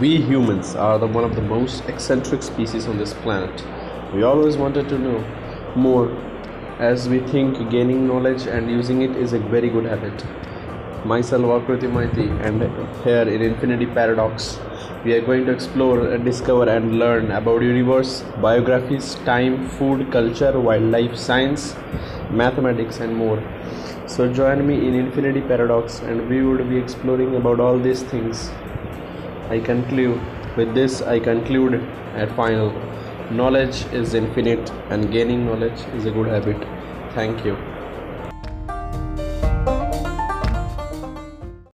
We humans are the one of the most eccentric species on this planet. We always wanted to know more as we think gaining knowledge and using it is a very good habit. Myself Akriti Maiti and here in Infinity Paradox we are going to explore, uh, discover and learn about universe, biographies, time, food, culture, wildlife, science, mathematics and more. So join me in Infinity Paradox and we would be exploring about all these things. I conclude with this I conclude at final knowledge is infinite and gaining knowledge is a good habit. Thank you.